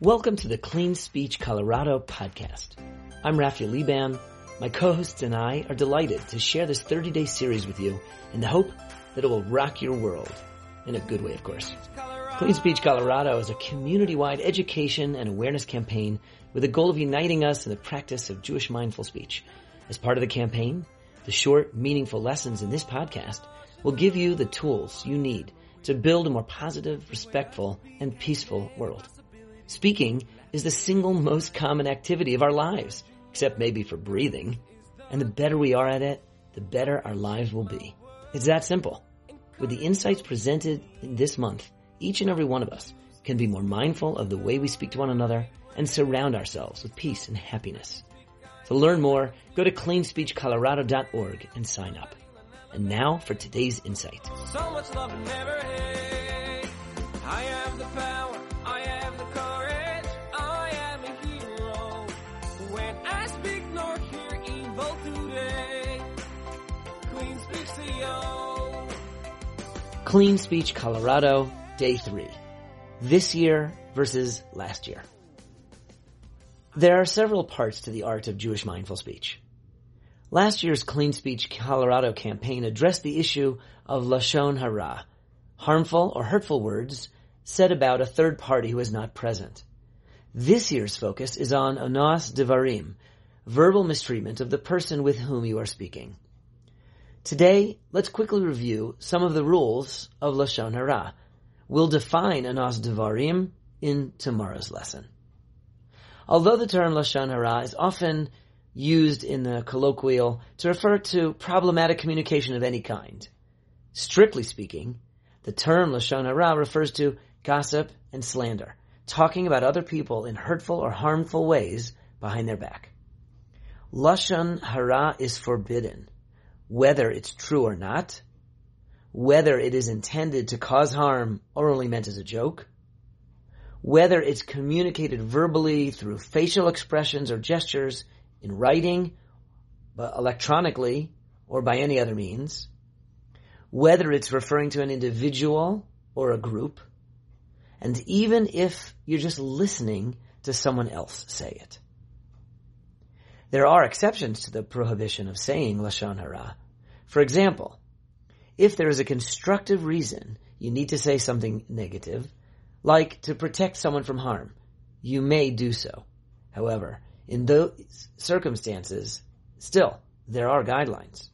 Welcome to the Clean Speech Colorado podcast. I'm Raphael Liban. My co-hosts and I are delighted to share this 30-day series with you in the hope that it will rock your world. In a good way, of course. Clean Speech Colorado is a community-wide education and awareness campaign with the goal of uniting us in the practice of Jewish mindful speech. As part of the campaign, the short, meaningful lessons in this podcast will give you the tools you need to build a more positive, respectful, and peaceful world. Speaking is the single most common activity of our lives, except maybe for breathing. And the better we are at it, the better our lives will be. It's that simple. With the insights presented in this month, each and every one of us can be more mindful of the way we speak to one another and surround ourselves with peace and happiness. To learn more, go to cleanspeechcolorado.org and sign up. And now for today's insight. So Clean Speech Colorado, day three. This year versus last year. There are several parts to the art of Jewish mindful speech. Last year's Clean Speech Colorado campaign addressed the issue of Lashon Hara, harmful or hurtful words said about a third party who is not present. This year's focus is on Onas Devarim, verbal mistreatment of the person with whom you are speaking. Today, let's quickly review some of the rules of Lashon Hara. We'll define Onas Devarim in tomorrow's lesson. Although the term Lashon Hara is often used in the colloquial to refer to problematic communication of any kind. Strictly speaking, the term Lashon Hara refers to gossip and slander, talking about other people in hurtful or harmful ways behind their back. Lashon Hara is forbidden, whether it's true or not, whether it is intended to cause harm or only meant as a joke, whether it's communicated verbally through facial expressions or gestures in writing, electronically, or by any other means, whether it's referring to an individual or a group, and even if you're just listening to someone else say it. There are exceptions to the prohibition of saying Lashon Hara. For example, if there is a constructive reason you need to say something negative, like to protect someone from harm, you may do so. However, in those circumstances, still, there are guidelines.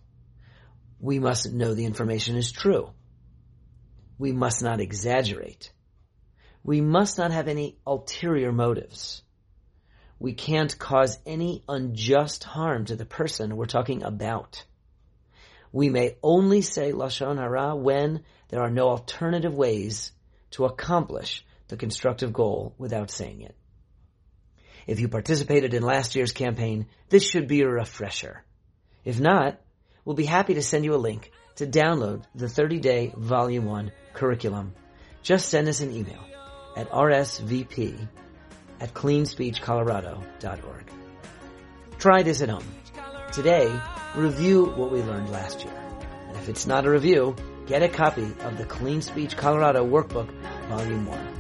We must know the information is true. We must not exaggerate. We must not have any ulterior motives. We can't cause any unjust harm to the person we're talking about. We may only say Lashon Hara when there are no alternative ways to accomplish the constructive goal without saying it. If you participated in last year's campaign, this should be a refresher. If not, we'll be happy to send you a link to download the 30-day Volume 1 curriculum. Just send us an email at rsvp at cleanspeechcolorado.org. Try this at home. Today, review what we learned last year. And if it's not a review, get a copy of the Clean Speech Colorado Workbook, Volume 1.